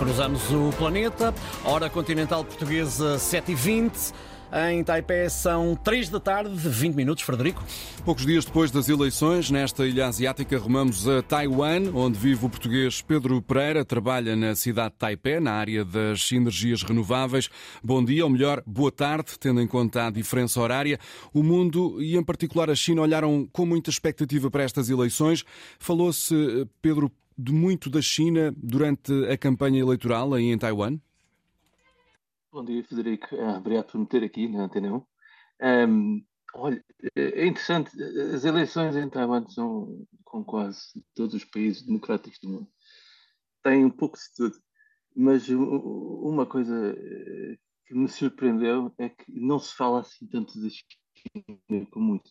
Cruzamos o planeta, hora continental portuguesa 7h20. Em Taipei são 3 da tarde, 20 minutos, Frederico. Poucos dias depois das eleições, nesta ilha asiática, rumamos a Taiwan, onde vive o português Pedro Pereira, trabalha na cidade de Taipei, na área das energias renováveis. Bom dia, ou melhor, boa tarde, tendo em conta a diferença horária. O mundo, e em particular a China, olharam com muita expectativa para estas eleições. Falou-se, Pedro, de muito da China durante a campanha eleitoral aí em Taiwan? Bom dia, Federico. Ah, obrigado por me ter aqui na Antena 1. Um, olha, é interessante, as eleições em Taiwan são com quase todos os países democráticos do mundo. Têm um pouco de tudo. Mas uma coisa que me surpreendeu é que não se fala assim tanto da China como muito.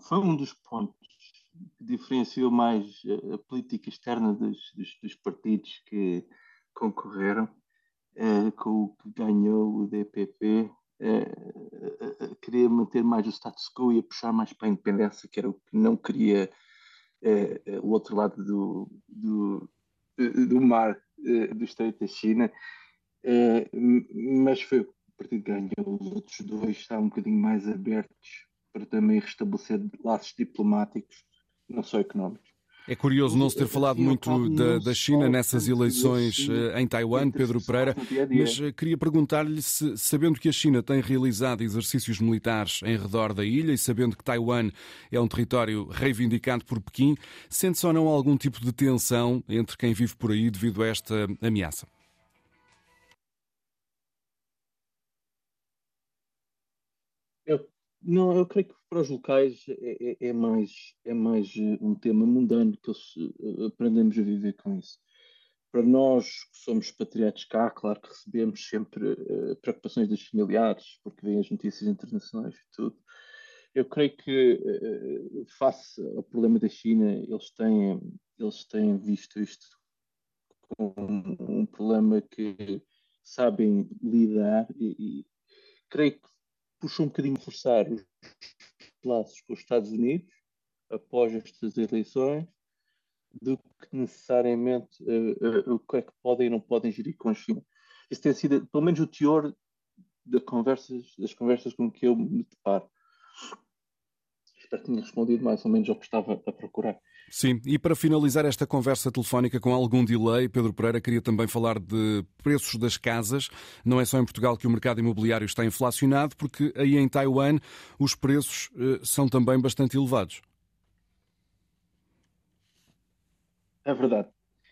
Foi um dos pontos diferenciou mais a política externa dos, dos, dos partidos que concorreram, uh, com o que ganhou o DPP, uh, uh, queria manter mais o status quo e a puxar mais para a independência, que era o que não queria o outro lado do, do, do mar do Estreito da China. mas foi o partido que ganhou, os outros dois estavam um bocadinho mais abertos para também restabelecer laços diplomáticos não só económicos. É curioso não se ter falado muito da, da China nessas eleições eh, em Taiwan, Pedro Pereira, mas eh, queria perguntar-lhe se, sabendo que a China tem realizado exercícios militares em redor da ilha e sabendo que Taiwan é um território reivindicado por Pequim, sente-se ou não algum tipo de tensão entre quem vive por aí devido a esta ameaça? Não, eu creio que para os locais é, é, é mais, é mais eh, um tema mundano que eles, eh, aprendemos a viver com isso. Para nós que somos patriatos cá, claro que recebemos sempre uh, preocupações dos familiares, porque vêm as notícias internacionais e tudo. Eu creio que, uh, face ao problema da China, eles têm, eles têm visto isto como um problema que sabem lidar e, e creio que puxou um bocadinho forçar os laços com os Estados Unidos após estas eleições do que necessariamente uh, uh, o que é que podem e não podem gerir com a China. Isso tem sido, pelo menos, o teor conversas, das conversas com que eu me deparo. Que tenha respondido mais ou menos ao que estava a procurar. Sim, e para finalizar esta conversa telefónica com algum delay, Pedro Pereira queria também falar de preços das casas. Não é só em Portugal que o mercado imobiliário está inflacionado, porque aí em Taiwan os preços eh, são também bastante elevados. É verdade.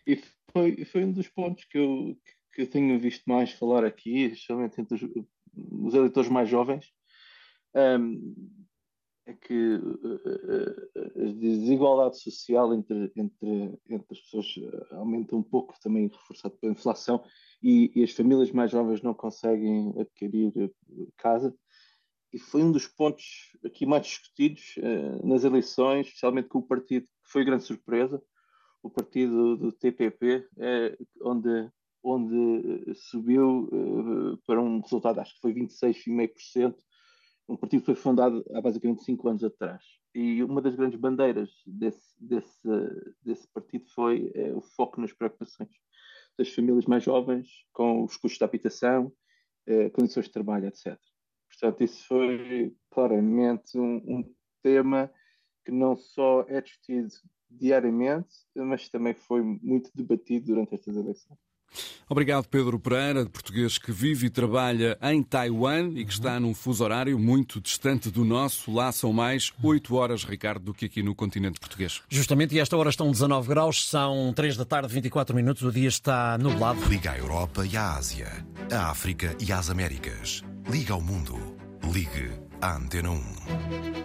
E foi, foi um dos pontos que eu, que eu tenho visto mais falar aqui, especialmente entre os, os eleitores mais jovens. Um, é que uh, a desigualdade social entre, entre, entre as pessoas aumenta um pouco, também reforçado pela inflação, e, e, as famílias mais jovens não conseguem adquirir casa. E foi um dos pontos aqui mais discutidos uh, nas eleições, especialmente com o partido que foi grande surpresa, o partido do TPP, uh, onde, onde subiu para um resultado, acho que foi 26,5%, um partido foi fundado há basicamente cinco anos atrás. E uma das grandes bandeiras desse, desse, desse partido foi é, o foco nas preocupações das famílias mais jovens, com os custos da habitação, é, condições de trabalho, etc. Portanto, isso foi claramente um, um tema que não só é discutido diariamente, mas também foi muito debatido durante estas eleições. Obrigado, Pedro Pereira, português que vive e trabalha em Taiwan e que está num fuso horário muito distante do nosso. Lá são mais 8 horas, Ricardo, do que aqui no continente português. Justamente, e esta hora estão 19 graus, são 3 da tarde, 24 minutos, o dia está nublado. Liga à Europa e à Ásia, à África e às Américas. Liga ao mundo. Ligue à Antena 1.